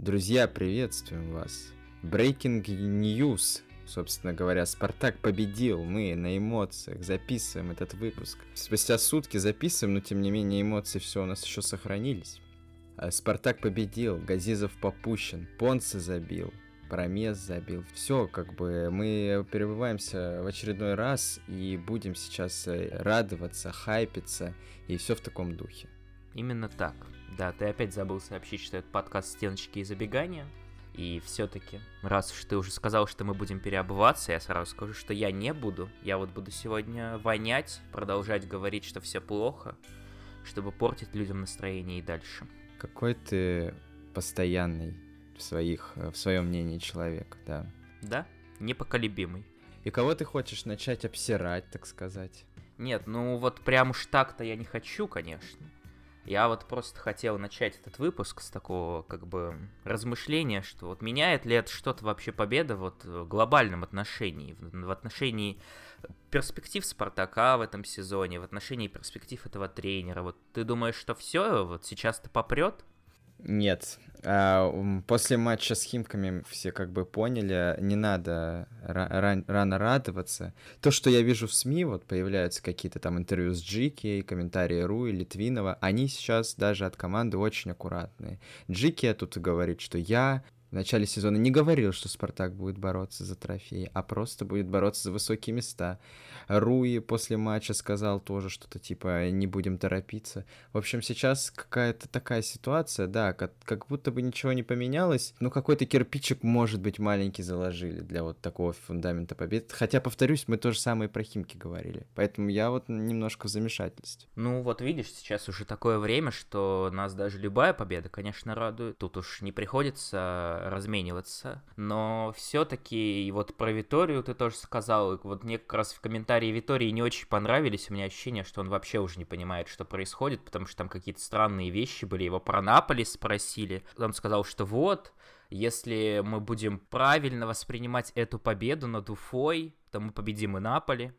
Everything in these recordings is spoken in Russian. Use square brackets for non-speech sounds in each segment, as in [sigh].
Друзья, приветствуем вас. Breaking News. Собственно говоря, Спартак победил. Мы на эмоциях записываем этот выпуск. Спустя сутки записываем, но тем не менее эмоции все у нас еще сохранились. А Спартак победил, Газизов попущен, Понце забил, Промес забил. Все, как бы мы перебываемся в очередной раз и будем сейчас э, радоваться, хайпиться и все в таком духе. Именно так. Да, ты опять забыл сообщить, что это подкаст «Стеночки и забегания». И все-таки, раз уж ты уже сказал, что мы будем переобуваться, я сразу скажу, что я не буду. Я вот буду сегодня вонять, продолжать говорить, что все плохо, чтобы портить людям настроение и дальше. Какой ты постоянный в, своих, в своем мнении человек, да. Да, непоколебимый. И кого ты хочешь начать обсирать, так сказать? Нет, ну вот прям уж так-то я не хочу, конечно. Я вот просто хотел начать этот выпуск с такого, как бы, размышления, что вот меняет ли это что-то вообще победа вот в глобальном отношении, в, в отношении перспектив Спартака в этом сезоне, в отношении перспектив этого тренера. Вот ты думаешь, что все, вот сейчас-то попрет? Нет. А, после матча с Химками все как бы поняли, не надо рано радоваться. То, что я вижу в СМИ, вот появляются какие-то там интервью с Джики, комментарии Руи, Литвинова, они сейчас даже от команды очень аккуратные. Джики тут говорит, что я в начале сезона не говорил, что Спартак будет бороться за трофей, а просто будет бороться за высокие места. Руи после матча сказал тоже что-то типа «не будем торопиться». В общем, сейчас какая-то такая ситуация, да, как, как будто бы ничего не поменялось, но какой-то кирпичик, может быть, маленький заложили для вот такого фундамента побед. Хотя, повторюсь, мы то же самое про Химки говорили, поэтому я вот немножко в замешательстве. Ну вот видишь, сейчас уже такое время, что нас даже любая победа, конечно, радует. Тут уж не приходится размениваться, но все-таки вот про Виторию ты тоже сказал, вот мне как раз в комментарии Витории не очень понравились. У меня ощущение, что он вообще уже не понимает, что происходит, потому что там какие-то странные вещи были. Его про Наполи спросили. Он сказал, что вот, если мы будем правильно воспринимать эту победу над Уфой, то мы победим и Наполи.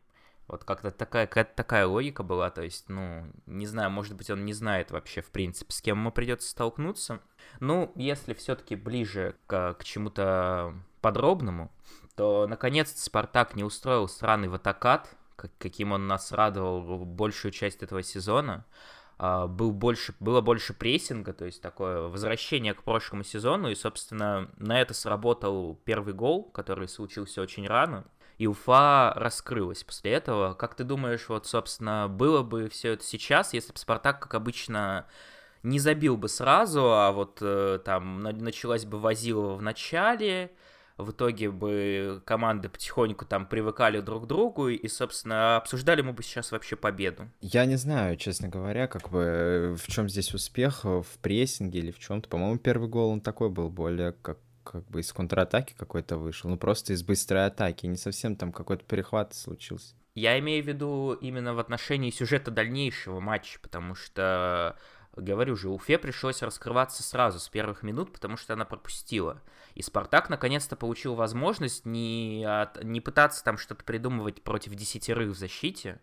Вот как-то такая, какая-то такая логика была, то есть, ну, не знаю, может быть, он не знает вообще, в принципе, с кем ему придется столкнуться. Ну, если все-таки ближе к, к чему-то подробному, то наконец-то Спартак не устроил странный ватакат, каким он нас радовал большую часть этого сезона. Uh, был больше, было больше прессинга, то есть такое возвращение к прошлому сезону, и, собственно, на это сработал первый гол, который случился очень рано, и Уфа раскрылась после этого. Как ты думаешь, вот, собственно, было бы все это сейчас, если бы Спартак, как обычно, не забил бы сразу, а вот э, там началась бы Вазилова в начале, в итоге бы команды потихоньку там привыкали друг к другу и, собственно, обсуждали мы бы сейчас вообще победу. Я не знаю, честно говоря, как бы в чем здесь успех, в прессинге или в чем-то. По-моему, первый гол он такой был более как как бы из контратаки какой-то вышел, ну просто из быстрой атаки, не совсем там какой-то перехват случился. Я имею в виду именно в отношении сюжета дальнейшего матча, потому что Говорю же, Уфе пришлось раскрываться сразу с первых минут, потому что она пропустила. И Спартак наконец-то получил возможность не, от, не пытаться там что-то придумывать против десятерых в защите,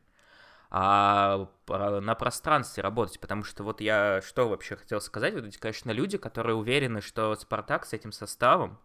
а на пространстве работать, потому что вот я что вообще хотел сказать, вот эти, конечно, люди, которые уверены, что Спартак с этим составом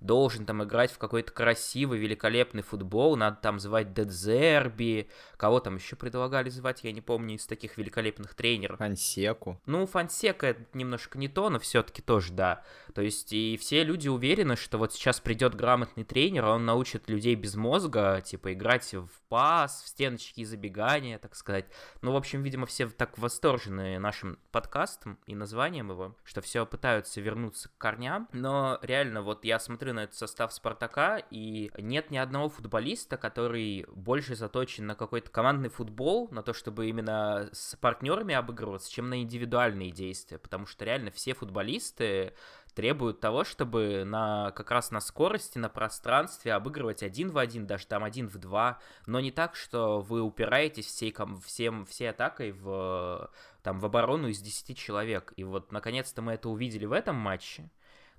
должен там играть в какой-то красивый, великолепный футбол, надо там звать Дедзерби, кого там еще предлагали звать, я не помню, из таких великолепных тренеров. Фансеку. Ну, Фансека это немножко не то, но все-таки тоже да. То есть и все люди уверены, что вот сейчас придет грамотный тренер, он научит людей без мозга, типа, играть в пас, в стеночки и забегания, так сказать. Ну, в общем, видимо, все так восторжены нашим подкастом и названием его, что все пытаются вернуться к корням, но реально вот я смотрю смотрю на этот состав Спартака, и нет ни одного футболиста, который больше заточен на какой-то командный футбол, на то, чтобы именно с партнерами обыгрываться, чем на индивидуальные действия, потому что реально все футболисты требуют того, чтобы на, как раз на скорости, на пространстве обыгрывать один в один, даже там один в два, но не так, что вы упираетесь всей, всем, всей атакой в, там, в оборону из 10 человек. И вот, наконец-то, мы это увидели в этом матче.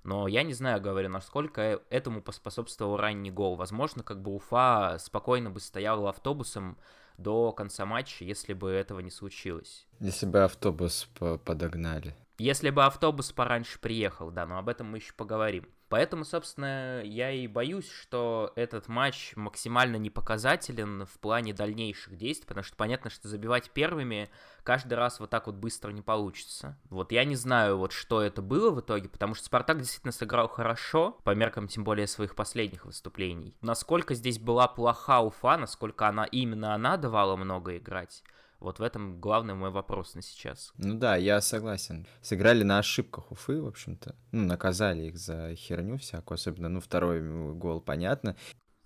Но я не знаю, говорю, насколько этому поспособствовал ранний гол. Возможно, как бы Уфа спокойно бы стоял автобусом до конца матча, если бы этого не случилось. Если бы автобус подогнали. Если бы автобус пораньше приехал, да, но об этом мы еще поговорим. Поэтому, собственно, я и боюсь, что этот матч максимально непоказателен в плане дальнейших действий, потому что понятно, что забивать первыми каждый раз вот так вот быстро не получится. Вот я не знаю, вот что это было в итоге, потому что Спартак действительно сыграл хорошо, по меркам тем более своих последних выступлений. Насколько здесь была плоха Уфа, насколько она именно она давала много играть, вот в этом главный мой вопрос на сейчас. Ну да, я согласен. Сыграли на ошибках Уфы, в общем-то. Ну, наказали их за херню всякую, особенно, ну, второй гол, понятно.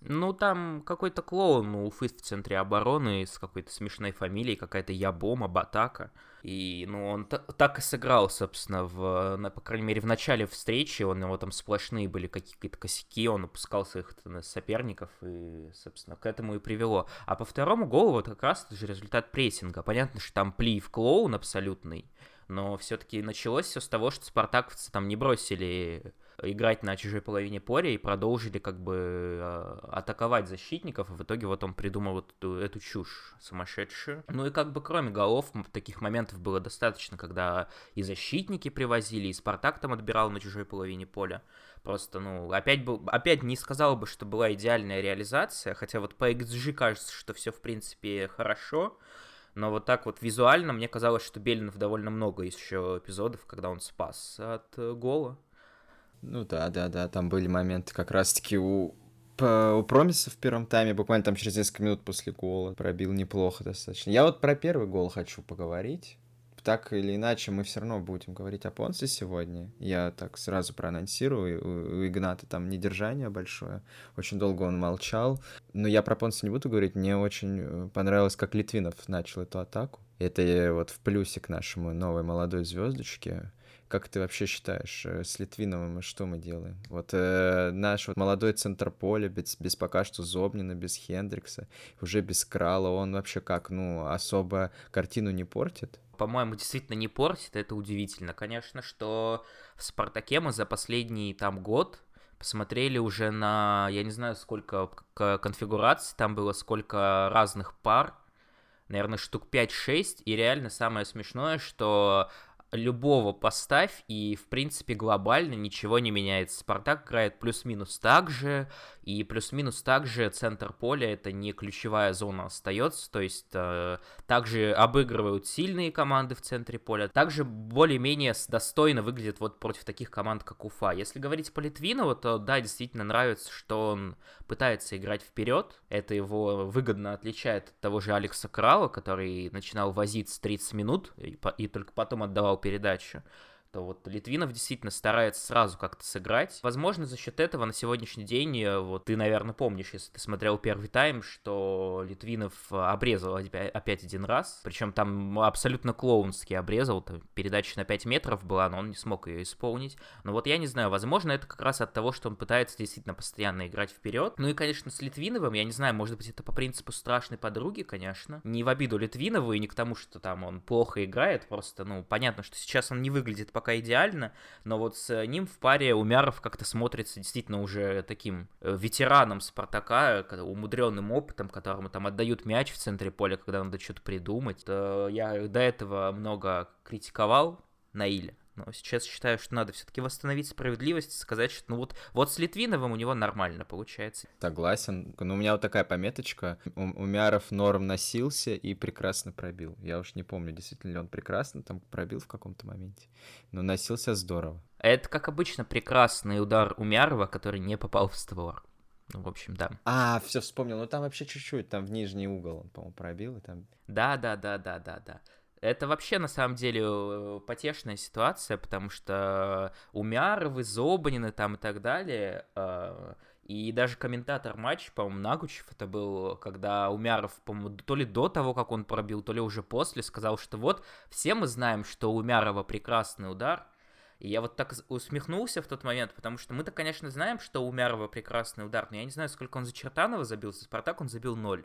Ну, там какой-то клоун у Уфы в центре обороны с какой-то смешной фамилией, какая-то Ябома, Батака. И, ну, он так и сыграл, собственно, в, на, по крайней мере, в начале встречи, он, его там сплошные были какие-то косяки, он упускал своих соперников, и, собственно, к этому и привело. А по второму голу вот как раз это же результат прессинга. Понятно, что там плив клоун абсолютный, но все-таки началось все с того, что спартаковцы там не бросили играть на чужой половине поля и продолжили как бы а, атаковать защитников, и в итоге вот он придумал вот эту, эту чушь сумасшедшую. Ну и как бы кроме голов таких моментов было достаточно, когда и защитники привозили, и Спартак там отбирал на чужой половине поля. Просто, ну, опять, был, опять не сказал бы, что была идеальная реализация, хотя вот по XG кажется, что все в принципе хорошо, но вот так вот визуально мне казалось, что Белинов довольно много еще эпизодов, когда он спас от э, гола. Ну да, да, да, там были моменты как раз-таки у, у Промиса в первом тайме, буквально там через несколько минут после гола, пробил неплохо достаточно. Я вот про первый гол хочу поговорить. Так или иначе, мы все равно будем говорить о Понсе сегодня. Я так сразу проанонсирую. У Игната там недержание большое. Очень долго он молчал. Но я про Понса не буду говорить. Мне очень э, понравилось, как Литвинов начал эту атаку. Это вот в плюсе к нашему новой молодой звездочке как ты вообще считаешь, э, с Литвиновым что мы делаем? Вот э, наш вот молодой центр поля, без, без пока что Зобнина, без Хендрикса, уже без Крала, он вообще как, ну, особо картину не портит? По-моему, действительно не портит, это удивительно. Конечно, что в «Спартаке» мы за последний там год посмотрели уже на, я не знаю, сколько конфигураций там было, сколько разных пар, наверное, штук 5-6, и реально самое смешное, что любого поставь, и, в принципе, глобально ничего не меняется. Спартак играет плюс-минус так же, и плюс-минус также центр поля это не ключевая зона остается, то есть э, также обыгрывают сильные команды в центре поля, также более-менее достойно выглядит вот против таких команд, как Уфа. Если говорить по Литвинову, то да, действительно нравится, что он пытается играть вперед, это его выгодно отличает от того же Алекса Крала, который начинал возиться 30 минут и, и только потом отдавал передачу то вот Литвинов действительно старается сразу как-то сыграть. Возможно, за счет этого на сегодняшний день, э, вот ты, наверное, помнишь, если ты смотрел первый тайм, что Литвинов обрезал опять один раз, причем там абсолютно клоунский обрезал, там передача на 5 метров была, но он не смог ее исполнить. Но вот я не знаю, возможно, это как раз от того, что он пытается действительно постоянно играть вперед. Ну и, конечно, с Литвиновым, я не знаю, может быть, это по принципу страшной подруги, конечно. Не в обиду Литвинову и не к тому, что там он плохо играет, просто, ну, понятно, что сейчас он не выглядит по пока идеально, но вот с ним в паре Умяров как-то смотрится действительно уже таким э, ветераном Спартака, умудренным опытом, которому там отдают мяч в центре поля, когда надо что-то придумать. Я до этого много критиковал Наиля, но сейчас считаю, что надо все-таки восстановить справедливость, сказать, что ну вот, вот с Литвиновым у него нормально получается. Согласен. Ну, у меня вот такая пометочка. У, Умяров норм носился и прекрасно пробил. Я уж не помню, действительно ли он прекрасно там пробил в каком-то моменте. Но носился здорово. Это, как обычно, прекрасный удар Умярова, который не попал в створ. Ну, в общем, да. А, все вспомнил. Ну, там вообще чуть-чуть, там в нижний угол он, по-моему, пробил. И там... Да, да, да, да, да, да. Это вообще, на самом деле, потешная ситуация, потому что Умяровы, Зобанины там и так далее, э, и даже комментатор матча, по-моему, Нагучев это был, когда Умяров, по-моему, то ли до того, как он пробил, то ли уже после, сказал, что вот, все мы знаем, что Умярова прекрасный удар, и я вот так усмехнулся в тот момент, потому что мы-то, конечно, знаем, что Умярова прекрасный удар, но я не знаю, сколько он за Чертанова забил, за Спартак он забил ноль.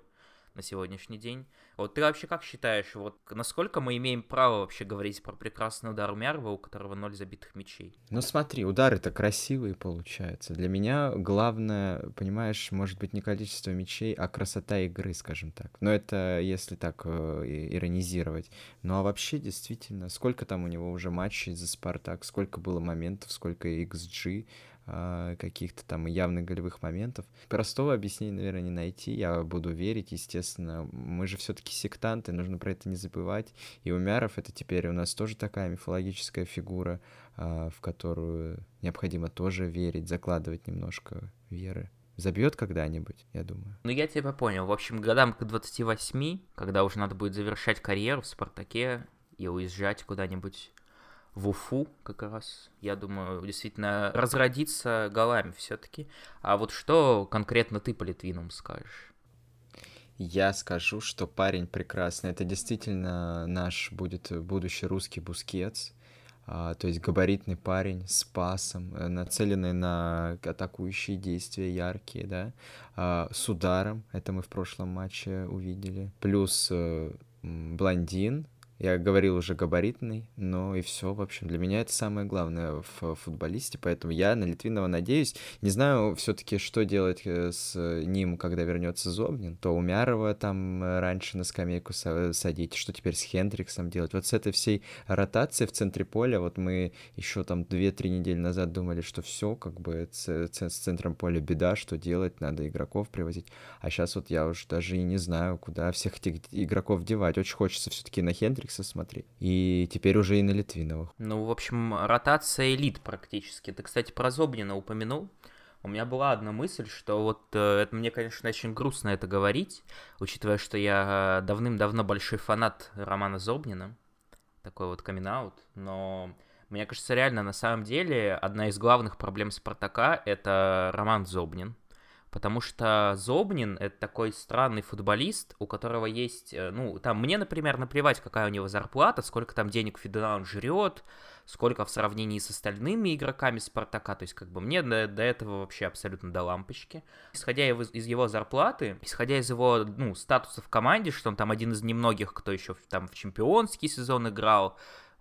На сегодняшний день. Вот ты вообще как считаешь, вот насколько мы имеем право вообще говорить про прекрасный удар Умярова, у которого ноль забитых мячей? Ну смотри, удары-то красивые получаются. Для меня главное, понимаешь, может быть не количество мячей, а красота игры, скажем так. Но это если так э, иронизировать. Ну а вообще действительно, сколько там у него уже матчей за Спартак, сколько было моментов, сколько XG, каких-то там явных голевых моментов. Простого объяснения, наверное, не найти. Я буду верить, естественно. Мы же все-таки сектанты, нужно про это не забывать. И Умяров это теперь у нас тоже такая мифологическая фигура, а, в которую необходимо тоже верить, закладывать немножко веры. Забьет когда-нибудь, я думаю. Ну, я тебя понял. В общем, годам к 28, когда уже надо будет завершать карьеру в «Спартаке» и уезжать куда-нибудь в Уфу как раз, я думаю, действительно разродиться голами все-таки. А вот что конкретно ты по Литвинам скажешь? Я скажу, что парень прекрасный. Это действительно наш будет будущий русский бускетс. А, то есть габаритный парень с пасом, э, нацеленный на атакующие действия яркие, да, а, с ударом, это мы в прошлом матче увидели, плюс э, блондин, я говорил уже габаритный, но и все, в общем, для меня это самое главное в футболисте, поэтому я на Литвинова надеюсь. Не знаю все-таки, что делать э, с ним, когда вернется Зобнин. То Умярова там э, раньше на скамейку садить, что теперь с Хендриксом делать. Вот с этой всей ротацией в центре поля, вот мы еще там 2-3 недели назад думали, что все, как бы с центром поля беда, что делать, надо игроков привозить. А сейчас вот я уже даже и не знаю, куда всех этих игроков девать. Очень хочется все-таки на Хендрикса Netflix смотреть. И теперь уже и на Литвиновых. Ну, в общем, ротация элит практически. Ты, кстати, про Зобнина упомянул. У меня была одна мысль, что вот э, это мне, конечно, очень грустно это говорить, учитывая, что я давным-давно большой фанат Романа Зобнина, такой вот камин но мне кажется, реально, на самом деле, одна из главных проблем Спартака — это Роман Зобнин, Потому что Зобнин — это такой странный футболист, у которого есть, э, ну, там, мне, например, наплевать, какая у него зарплата, сколько там денег Федена он жрет, сколько в сравнении с остальными игроками Спартака, то есть, как бы, мне до, до этого вообще абсолютно до лампочки. Исходя из его зарплаты, исходя из его, ну, статуса в команде, что он там один из немногих, кто еще там в чемпионский сезон играл,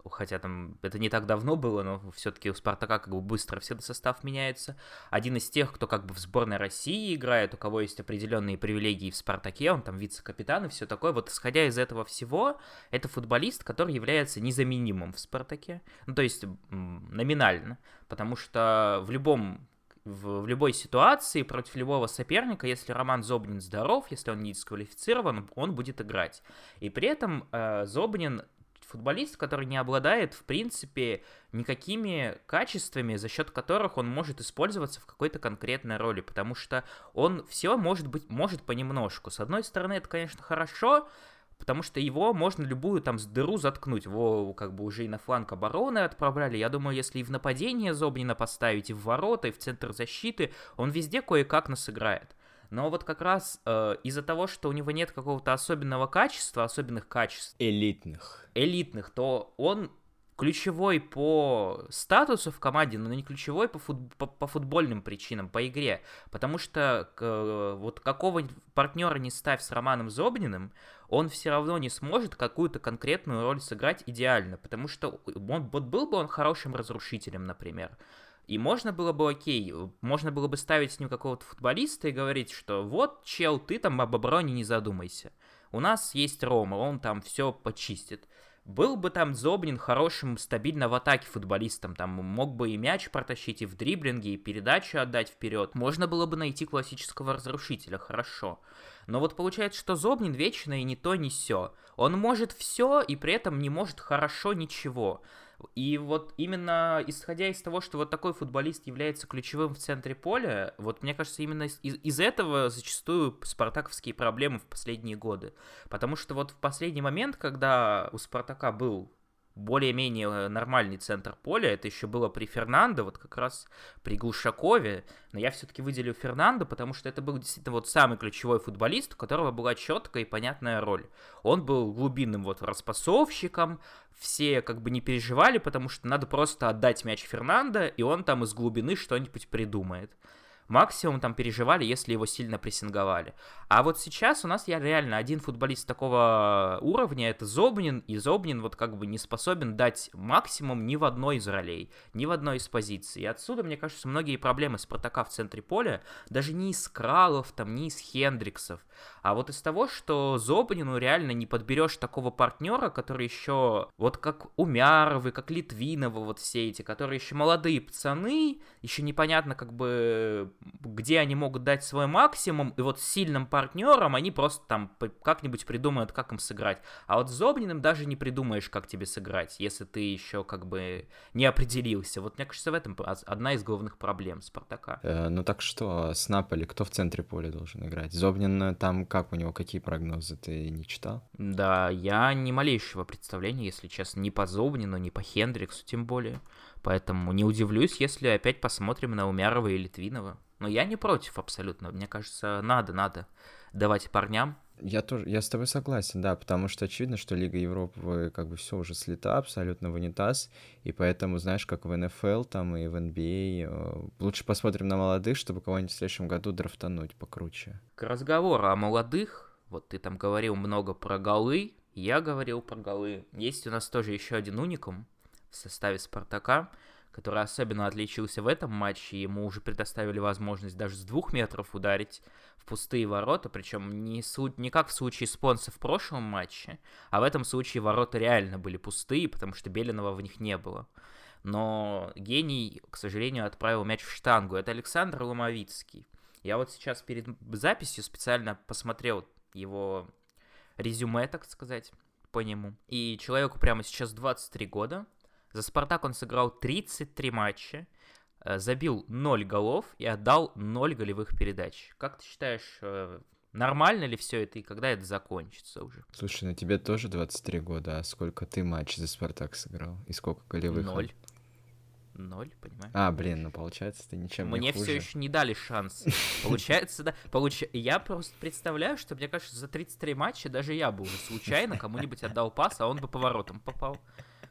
хотя там это не так давно было, но все-таки у Спартака как бы быстро все состав меняется. Один из тех, кто как бы в сборной России играет, у кого есть определенные привилегии в Спартаке, он там вице-капитан и все такое. Вот исходя из этого всего, это футболист, который является незаменимым в Спартаке, ну то есть номинально, потому что в любом в, в любой ситуации против любого соперника, если Роман Зобнин здоров, если он не дисквалифицирован, он будет играть. И при этом э, Зобнин футболист, который не обладает, в принципе, никакими качествами, за счет которых он может использоваться в какой-то конкретной роли, потому что он все может быть, может понемножку. С одной стороны, это, конечно, хорошо, потому что его можно любую там дыру заткнуть. Его как бы уже и на фланг обороны отправляли. Я думаю, если и в нападение Зобнина поставить, и в ворота, и в центр защиты, он везде кое-как нас играет. Но вот как раз э, из-за того, что у него нет какого-то особенного качества, особенных качеств... Элитных. Элитных, то он ключевой по статусу в команде, но не ключевой по, фут, по, по футбольным причинам, по игре. Потому что к, вот какого партнера не ставь с Романом Зобниным, он все равно не сможет какую-то конкретную роль сыграть идеально. Потому что он, вот был бы он хорошим разрушителем, например. И можно было бы, окей, можно было бы ставить с ним какого-то футболиста и говорить, что вот, чел, ты там об обороне не задумайся. У нас есть Рома, он там все почистит. Был бы там Зобнин хорошим, стабильно в атаке футболистом, там мог бы и мяч протащить, и в дриблинге, и передачу отдать вперед. Можно было бы найти классического разрушителя, хорошо. Но вот получается, что Зобнин вечно и не то, не все. Он может все, и при этом не может хорошо ничего. И вот именно исходя из того, что вот такой футболист является ключевым в центре поля, вот мне кажется, именно из, из этого зачастую спартаковские проблемы в последние годы. Потому что вот в последний момент, когда у Спартака был более-менее нормальный центр поля. Это еще было при Фернандо, вот как раз при Глушакове. Но я все-таки выделил Фернандо, потому что это был действительно вот самый ключевой футболист, у которого была четкая и понятная роль. Он был глубинным вот распасовщиком, все как бы не переживали, потому что надо просто отдать мяч Фернандо, и он там из глубины что-нибудь придумает. Максимум там переживали, если его сильно прессинговали. А вот сейчас у нас я реально один футболист такого уровня, это Зобнин, и Зобнин вот как бы не способен дать максимум ни в одной из ролей, ни в одной из позиций. И отсюда, мне кажется, многие проблемы Спартака в центре поля, даже не из Кралов, там, не из Хендриксов, а вот из того, что Зобнину реально не подберешь такого партнера, который еще, вот как Умяровы, как Литвинова, вот все эти, которые еще молодые пацаны, еще непонятно как бы где они могут дать свой максимум, и вот с сильным партнером они просто там как-нибудь придумают, как им сыграть. А вот с Зобниным даже не придумаешь, как тебе сыграть, если ты еще как бы не определился. Вот мне кажется, в этом одна из главных проблем Спартака. Э, ну так что, с Наполи кто в центре поля должен играть? Зобнин э, там как у него, какие прогнозы, ты не читал? Да, я ни малейшего представления, если честно, ни по Зобнину, ни по Хендриксу тем более. Поэтому не удивлюсь, если опять посмотрим на Умярова и Литвинова. Но я не против абсолютно. Мне кажется, надо, надо давать парням. Я тоже, я с тобой согласен, да, потому что очевидно, что Лига Европы как бы все уже слета абсолютно в унитаз, и поэтому, знаешь, как в НФЛ там и в NBA, э, лучше посмотрим на молодых, чтобы кого-нибудь в следующем году драфтануть покруче. К разговору о молодых, вот ты там говорил много про голы, я говорил про голы. Есть у нас тоже еще один уникум в составе Спартака, который особенно отличился в этом матче. Ему уже предоставили возможность даже с двух метров ударить в пустые ворота, причем не, су- не как в случае спонса в прошлом матче, а в этом случае ворота реально были пустые, потому что Белинова в них не было. Но гений, к сожалению, отправил мяч в штангу. Это Александр Ломовицкий. Я вот сейчас перед записью специально посмотрел его резюме, так сказать, по нему. И человеку прямо сейчас 23 года. За «Спартак» он сыграл 33 матча, э, забил 0 голов и отдал 0 голевых передач. Как ты считаешь, э, нормально ли все это и когда это закончится уже? Слушай, на тебе тоже 23 года, а сколько ты матчей за «Спартак» сыграл? И сколько голевых? Ноль. Ноль, понимаешь? А, блин, ну получается, ты ничем Мне не хуже. все еще не дали шанс. [laughs] Получается, да. Получ... Я просто представляю, что, мне кажется, за 33 матча даже я бы уже случайно кому-нибудь отдал пас, а он бы поворотом попал.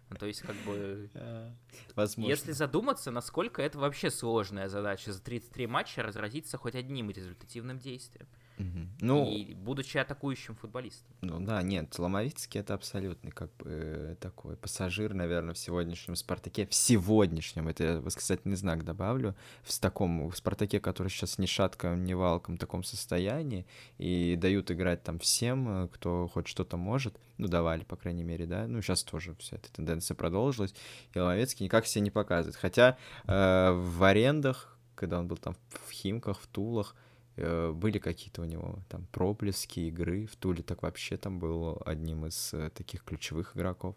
Ну, то есть, как бы... [laughs] Возможно. Если задуматься, насколько это вообще сложная задача за 33 матча разразиться хоть одним результативным действием. Угу. Ну, и будучи атакующим футболистом. Ну да, нет, Ломовицкий это абсолютный как бы такой пассажир, наверное, в сегодняшнем Спартаке. В сегодняшнем, это я восклицательный знак добавлю, в таком в Спартаке, который сейчас ни шатком, ни валком таком состоянии, и дают играть там всем, кто хоть что-то может. Ну, давали, по крайней мере, да. Ну, сейчас тоже вся эта тенденция продолжилась. И Ломовицкий никак себя не показывает. Хотя э, в арендах, когда он был там в Химках, в Тулах, Э, были какие-то у него там проблески игры. В Туле так вообще там был одним из э, таких ключевых игроков.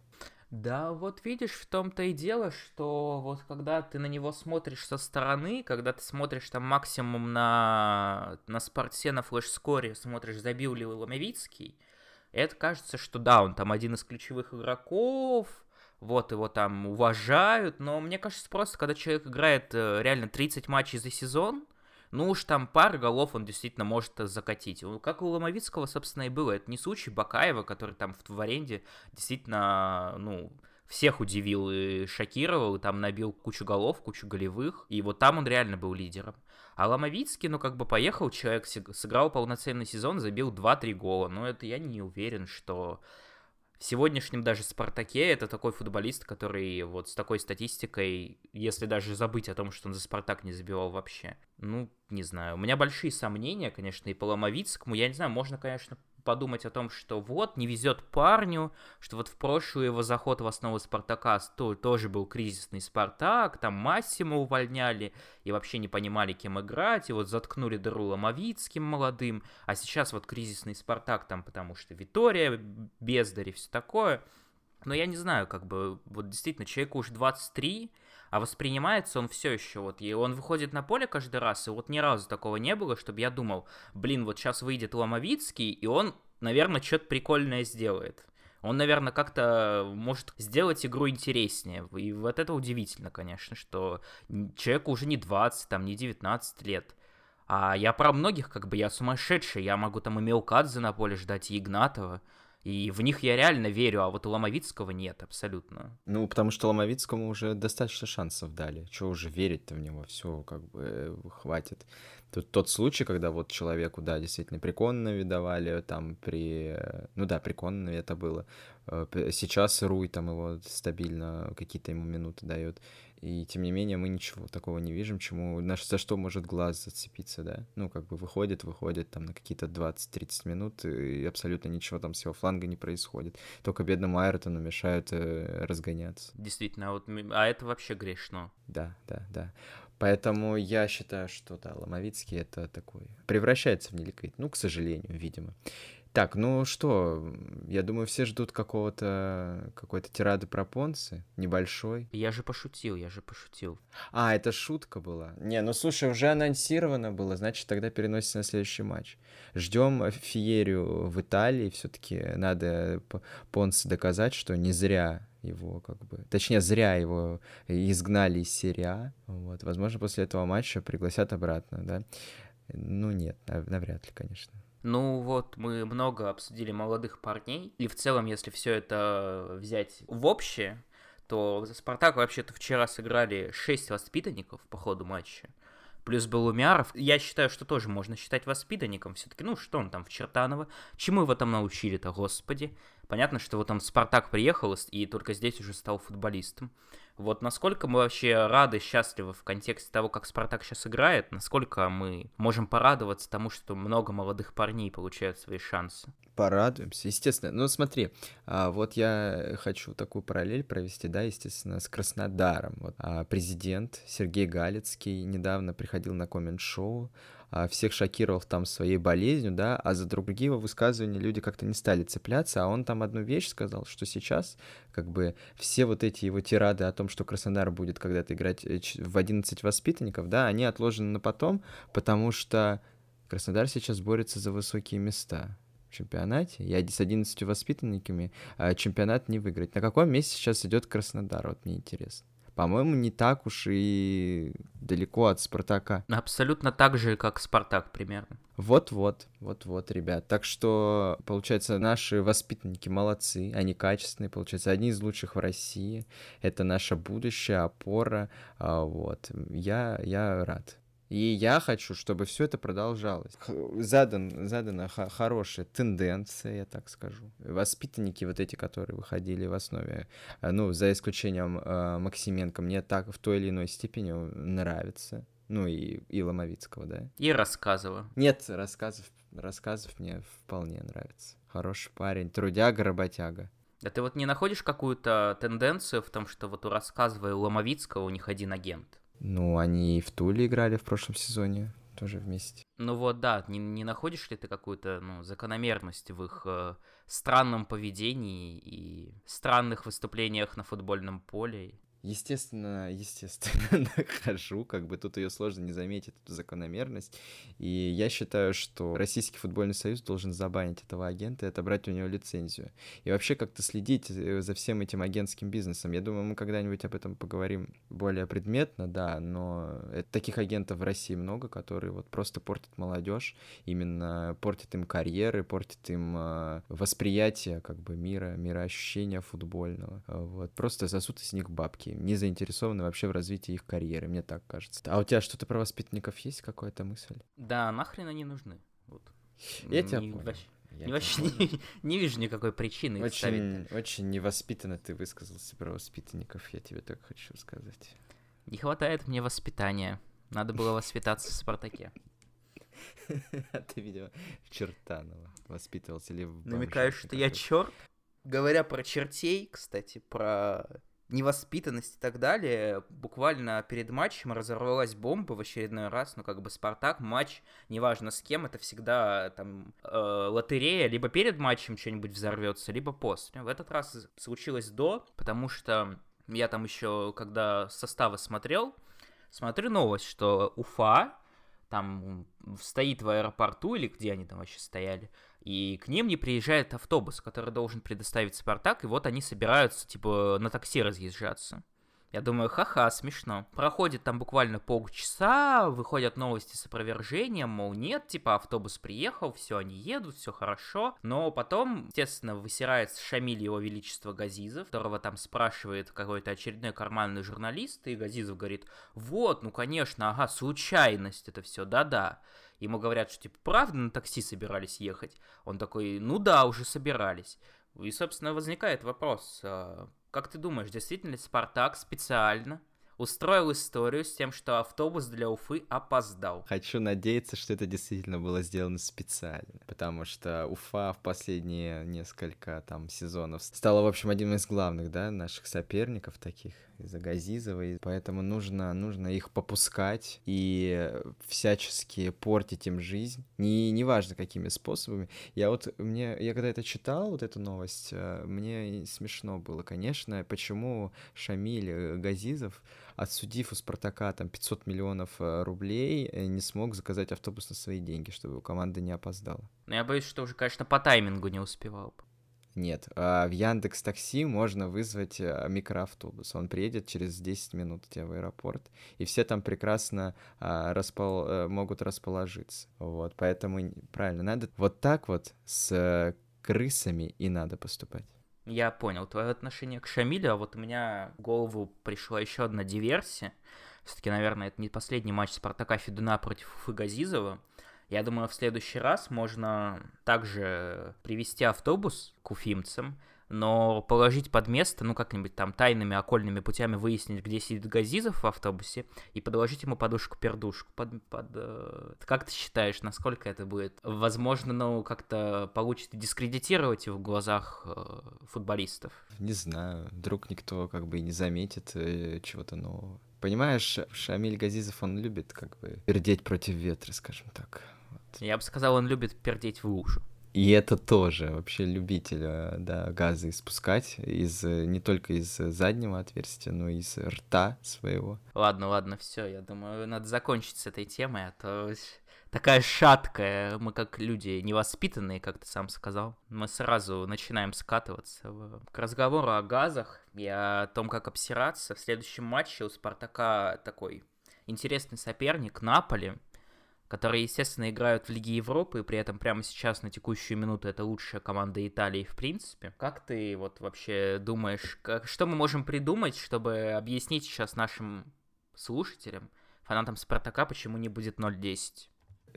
Да, вот видишь, в том-то и дело, что вот когда ты на него смотришь со стороны, когда ты смотришь там максимум на, на спорте, на флеш-скоре, смотришь, забил ли Ломовицкий, это кажется, что да, он там один из ключевых игроков, вот его там уважают, но мне кажется, просто когда человек играет э, реально 30 матчей за сезон, ну уж там пару голов он действительно может закатить. Как у Ломовицкого, собственно, и было. Это не случай Бакаева, который там в, в аренде действительно, ну, всех удивил и шокировал, и там набил кучу голов, кучу голевых, и вот там он реально был лидером. А Ломовицкий, ну, как бы поехал человек, сыграл полноценный сезон, забил 2-3 гола, но это я не уверен, что в сегодняшнем даже Спартаке это такой футболист, который вот с такой статистикой, если даже забыть о том, что он за Спартак не забивал вообще, ну, не знаю. У меня большие сомнения, конечно, и по Ломовицкому. Я не знаю, можно, конечно, подумать о том, что вот, не везет парню, что вот в прошлый его заход в основу Спартака то, тоже был кризисный Спартак, там Массимо увольняли и вообще не понимали, кем играть, и вот заткнули дыру Ломовицким молодым, а сейчас вот кризисный Спартак там, потому что Витория, Бездарь и все такое. Но я не знаю, как бы, вот действительно, человеку уж 23, а воспринимается он все еще вот, и он выходит на поле каждый раз, и вот ни разу такого не было, чтобы я думал, блин, вот сейчас выйдет Ломовицкий, и он, наверное, что-то прикольное сделает. Он, наверное, как-то может сделать игру интереснее. И вот это удивительно, конечно, что человеку уже не 20, там, не 19 лет. А я про многих, как бы, я сумасшедший. Я могу там и Мелкадзе на поле ждать, и Игнатова. И в них я реально верю, а вот у Ломовицкого нет абсолютно. Ну, потому что Ломовицкому уже достаточно шансов дали. Чего уже верить-то в него? Все, как бы, э, хватит. Тут тот случай, когда вот человеку, да, действительно приконно давали, там при... Ну да, приконно это было. Э, сейчас Руй там его стабильно какие-то ему минуты дает. И тем не менее мы ничего такого не видим, чему наш за что может глаз зацепиться, да? Ну, как бы выходит, выходит там на какие-то 20-30 минут, и абсолютно ничего там с его фланга не происходит. Только бедному Айртону мешают э, разгоняться. Действительно, а вот, а это вообще грешно. Да, да, да. Поэтому я считаю, что да, Ломовицкий это такой превращается в неликвид. Ну, к сожалению, видимо. Так, ну что, я думаю, все ждут какого-то какой-то тирады про Понсы, небольшой. Я же пошутил, я же пошутил. А, это шутка была. Не, ну слушай, уже анонсировано было, значит, тогда переносится на следующий матч. Ждем Фиерию в Италии, все-таки надо Понса доказать, что не зря его как бы... Точнее, зря его изгнали из серии А. Вот. Возможно, после этого матча пригласят обратно, да? Ну нет, навряд ли, конечно. Ну вот, мы много обсудили молодых парней, и в целом, если все это взять в общее, то Спартак вообще-то вчера сыграли 6 воспитанников по ходу матча. Плюс был Умяров. Я считаю, что тоже можно считать воспитанником. Все-таки, ну, что он там в Чертаново? Чему его там научили-то, господи? Понятно, что вот он в Спартак приехал и только здесь уже стал футболистом. Вот насколько мы вообще рады, счастливы в контексте того, как Спартак сейчас играет, насколько мы можем порадоваться тому, что много молодых парней получают свои шансы. Порадуемся, естественно. Ну, смотри, а, вот я хочу такую параллель провести, да, естественно, с Краснодаром. Вот, а, президент Сергей Галицкий недавно приходил на коммент-шоу, а, всех шокировал там своей болезнью, да, а за другие его высказывания люди как-то не стали цепляться, а он там одну вещь сказал, что сейчас как бы все вот эти его тирады о том, что Краснодар будет когда-то играть э, в 11 воспитанников, да, они отложены на потом, потому что Краснодар сейчас борется за высокие места в чемпионате, и с 11 воспитанниками а чемпионат не выиграть. На каком месте сейчас идет Краснодар, вот мне интересно по-моему, не так уж и далеко от Спартака. Абсолютно так же, как Спартак примерно. Вот-вот, вот-вот, ребят. Так что, получается, наши воспитанники молодцы, они качественные, получается, одни из лучших в России. Это наше будущее, опора. А, вот. Я, я рад. И я хочу, чтобы все это продолжалось. Задан, задана хорошая тенденция, я так скажу. Воспитанники вот эти, которые выходили в основе, э, ну, за исключением э, Максименко, мне так в той или иной степени нравится. Ну и, и Ломовицкого, да. И рассказывал. Нет, рассказов, рассказов мне вполне нравится. Хороший парень, трудяга, работяга. Да ты вот не находишь какую-то тенденцию в том, что вот у рассказывая Ломовицкого у них один агент? Ну, они и в Туле играли в прошлом сезоне тоже вместе. Ну вот, да, не, не находишь ли ты какую-то ну, закономерность в их э, странном поведении и странных выступлениях на футбольном поле? Естественно, естественно, [laughs] нахожу, как бы тут ее сложно не заметить, эту закономерность. И я считаю, что Российский футбольный союз должен забанить этого агента и отобрать у него лицензию. И вообще как-то следить э, за всем этим агентским бизнесом. Я думаю, мы когда-нибудь об этом поговорим более предметно, да, но таких агентов в России много, которые вот просто портят молодежь, именно портят им карьеры, портят им э, восприятие как бы мира, мироощущения футбольного. Вот, просто засут из них бабки не заинтересованы вообще в развитии их карьеры, мне так кажется. А у тебя что-то про воспитанников есть, какая-то мысль? Да, нахрен они нужны. Вот. Я тебя понял. Вообще... Я не, вообще не, [laughs] не вижу никакой причины очень. Очень невоспитанно ты высказался про воспитанников, я тебе так хочу сказать. Не хватает мне воспитания. Надо было воспитаться в Спартаке. [laughs] А ты, видимо, в Чертаново воспитывался или в Намекаешь, что я черт? Говоря про чертей, кстати, про невоспитанность и так далее, буквально перед матчем разорвалась бомба в очередной раз, ну как бы Спартак, матч, неважно с кем, это всегда там э, лотерея, либо перед матчем что-нибудь взорвется, либо после. В этот раз случилось до, потому что я там еще, когда составы смотрел, смотрю новость, что Уфа там стоит в аэропорту или где они там вообще стояли, и к ним не приезжает автобус, который должен предоставить Спартак, и вот они собираются, типа, на такси разъезжаться. Я думаю, ха-ха, смешно. Проходит там буквально полчаса, выходят новости с опровержением, мол, нет, типа автобус приехал, все, они едут, все хорошо. Но потом, естественно, высирается Шамиль его величество Газизов, которого там спрашивает какой-то очередной карманный журналист, и Газизов говорит, вот, ну конечно, ага, случайность это все, да-да. Ему говорят, что типа правда на такси собирались ехать? Он такой, ну да, уже собирались. И, собственно, возникает вопрос, а, как ты думаешь, действительно ли Спартак специально устроил историю с тем, что автобус для Уфы опоздал. Хочу надеяться, что это действительно было сделано специально, потому что Уфа в последние несколько там сезонов стала, в общем, одним из главных, да, наших соперников таких из-за Газизова, и поэтому нужно, нужно их попускать и всячески портить им жизнь, не, неважно какими способами. Я вот, мне, я когда это читал, вот эту новость, э, мне смешно было, конечно, почему Шамиль э, Газизов, отсудив у Спартака там 500 миллионов э, рублей, не смог заказать автобус на свои деньги, чтобы команда не опоздала. Но я боюсь, что уже, конечно, по таймингу не успевал. Нет, а в Яндекс Такси можно вызвать э, микроавтобус. Он приедет через 10 минут тебя в аэропорт, и все там прекрасно а, распол... Э, могут расположиться. Вот, поэтому правильно, надо вот так вот с крысами и надо поступать. Я понял твое отношение к Шамилю, а вот у меня в голову пришла еще одна диверсия. Все-таки, наверное, это не последний матч Спартака Федуна против Уфы Газизова. Я думаю, в следующий раз можно также привести автобус к уфимцам, но положить под место, ну, как-нибудь там тайными окольными путями выяснить, где сидит Газизов в автобусе, и подложить ему подушку-пердушку. Под, под, э... Как ты считаешь, насколько это будет? Возможно, ну, как-то получится дискредитировать его в глазах э, футболистов? Не знаю, вдруг никто как бы и не заметит э, чего-то нового. Понимаешь, Шамиль Газизов, он любит как бы пердеть против ветра, скажем так. Я бы сказал, он любит пердеть в лужу. И это тоже вообще любитель, э, да, газы испускать из э, не только из заднего отверстия, но и из рта своего. Ладно, ладно, все, я думаю, надо закончить с этой темой, а то такая шаткая, мы как люди невоспитанные, как ты сам сказал, мы сразу начинаем скатываться к разговору о газах и о том, как обсираться. В следующем матче у Спартака такой интересный соперник Наполи, которые, естественно, играют в Лиге Европы, и при этом прямо сейчас, на текущую минуту, это лучшая команда Италии в принципе. Как ты вот вообще думаешь, как, что мы можем придумать, чтобы объяснить сейчас нашим слушателям, фанатам Спартака, почему не будет 0-10?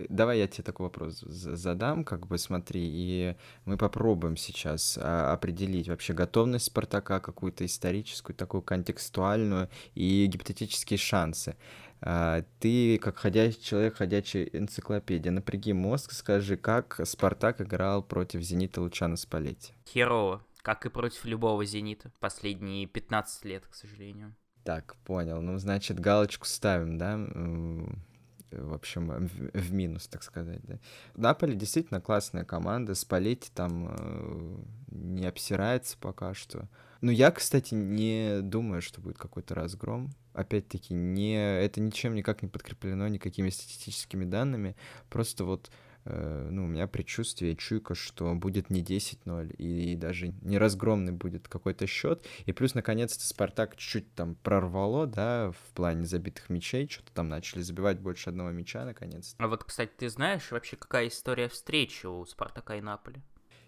Давай я тебе такой вопрос задам, как бы смотри, и мы попробуем сейчас а, определить вообще готовность Спартака, какую-то историческую, такую контекстуальную и гипотетические шансы. А, ты, как ходячий человек, ходячая энциклопедия, напряги мозг, скажи, как Спартак играл против Зенита Лучана Спалетти? Херово, как и против любого Зенита последние 15 лет, к сожалению. Так, понял. Ну, значит, галочку ставим, да? В общем, в, минус, так сказать, да. Наполе действительно классная команда, Спалетти там э, не обсирается пока что. Ну, я, кстати, не думаю, что будет какой-то разгром. Опять-таки, не, это ничем никак не подкреплено никакими статистическими данными. Просто вот ну, у меня предчувствие, чуйка, что будет не 10-0, и, и даже не разгромный будет какой-то счет. И плюс, наконец-то, Спартак чуть-чуть там прорвало, да, в плане забитых мячей, что-то там начали забивать больше одного мяча, наконец -то. А вот, кстати, ты знаешь вообще, какая история встречи у Спартака и Наполи?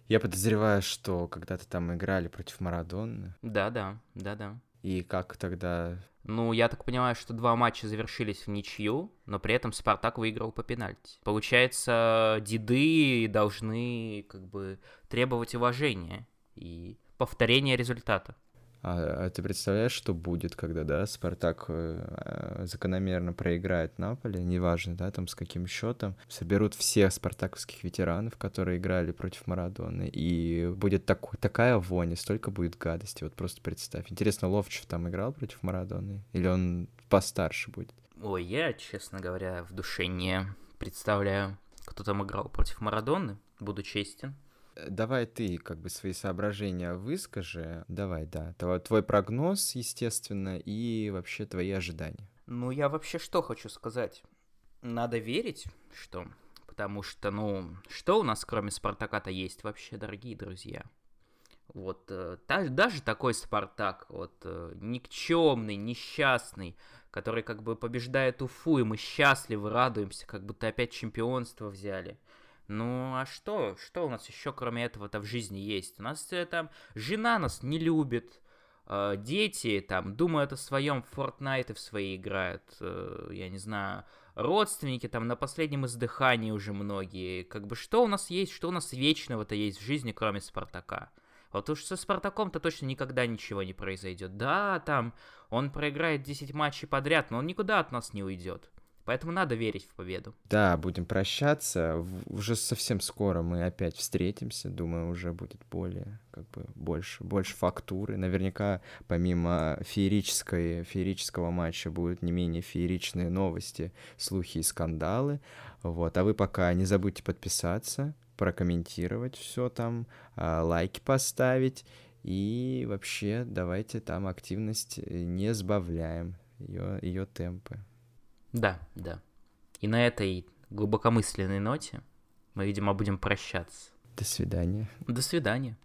Я подозреваю, что когда-то там играли против Марадонны. Да-да, да-да. И как тогда... Ну, я так понимаю, что два матча завершились в ничью, но при этом Спартак выиграл по пенальти. Получается, деды должны как бы требовать уважения и повторения результата. А, а ты представляешь, что будет, когда, да, Спартак э, закономерно проиграет Наполе, неважно, да, там с каким счетом, соберут всех спартаковских ветеранов, которые играли против Марадоны, и будет такой, такая вонь, и столько будет гадости, вот просто представь. Интересно, Ловчев там играл против Марадоны, или он постарше будет? Ой, я, честно говоря, в душе не представляю, кто там играл против Марадоны, буду честен. Э, давай ты как бы свои соображения выскажи. Давай, да. Твой прогноз, естественно, и вообще твои ожидания. Ну, я вообще что хочу сказать. Надо верить, что... Потому что, ну, что у нас кроме Спартака-то есть вообще, дорогие друзья? Вот э, даже такой Спартак, вот э, никчемный, несчастный, который как бы побеждает Уфу, и мы счастливы, радуемся, как будто опять чемпионство взяли. Ну, а что? Что у нас еще кроме этого-то в жизни есть? У нас э, там жена нас не любит, э, дети там думают о своем, Fortnite в свои играют, э, я не знаю, родственники там на последнем издыхании уже многие. Как бы что у нас есть, что у нас вечного-то есть в жизни, кроме Спартака? Вот уж со Спартаком-то точно никогда ничего не произойдет. Да, там он проиграет 10 матчей подряд, но он никуда от нас не уйдет. Поэтому надо верить в победу. Да, будем прощаться. Уже совсем скоро мы опять встретимся. Думаю, уже будет более, как бы, больше, больше фактуры. Наверняка, помимо феерической, феерического матча, будут не менее фееричные новости, слухи и скандалы. Вот. А вы пока не забудьте подписаться, прокомментировать все там, а, лайки поставить. И вообще давайте там активность не сбавляем, ее, ее темпы. Да, да. И на этой глубокомысленной ноте мы, видимо, будем прощаться. До свидания. До свидания.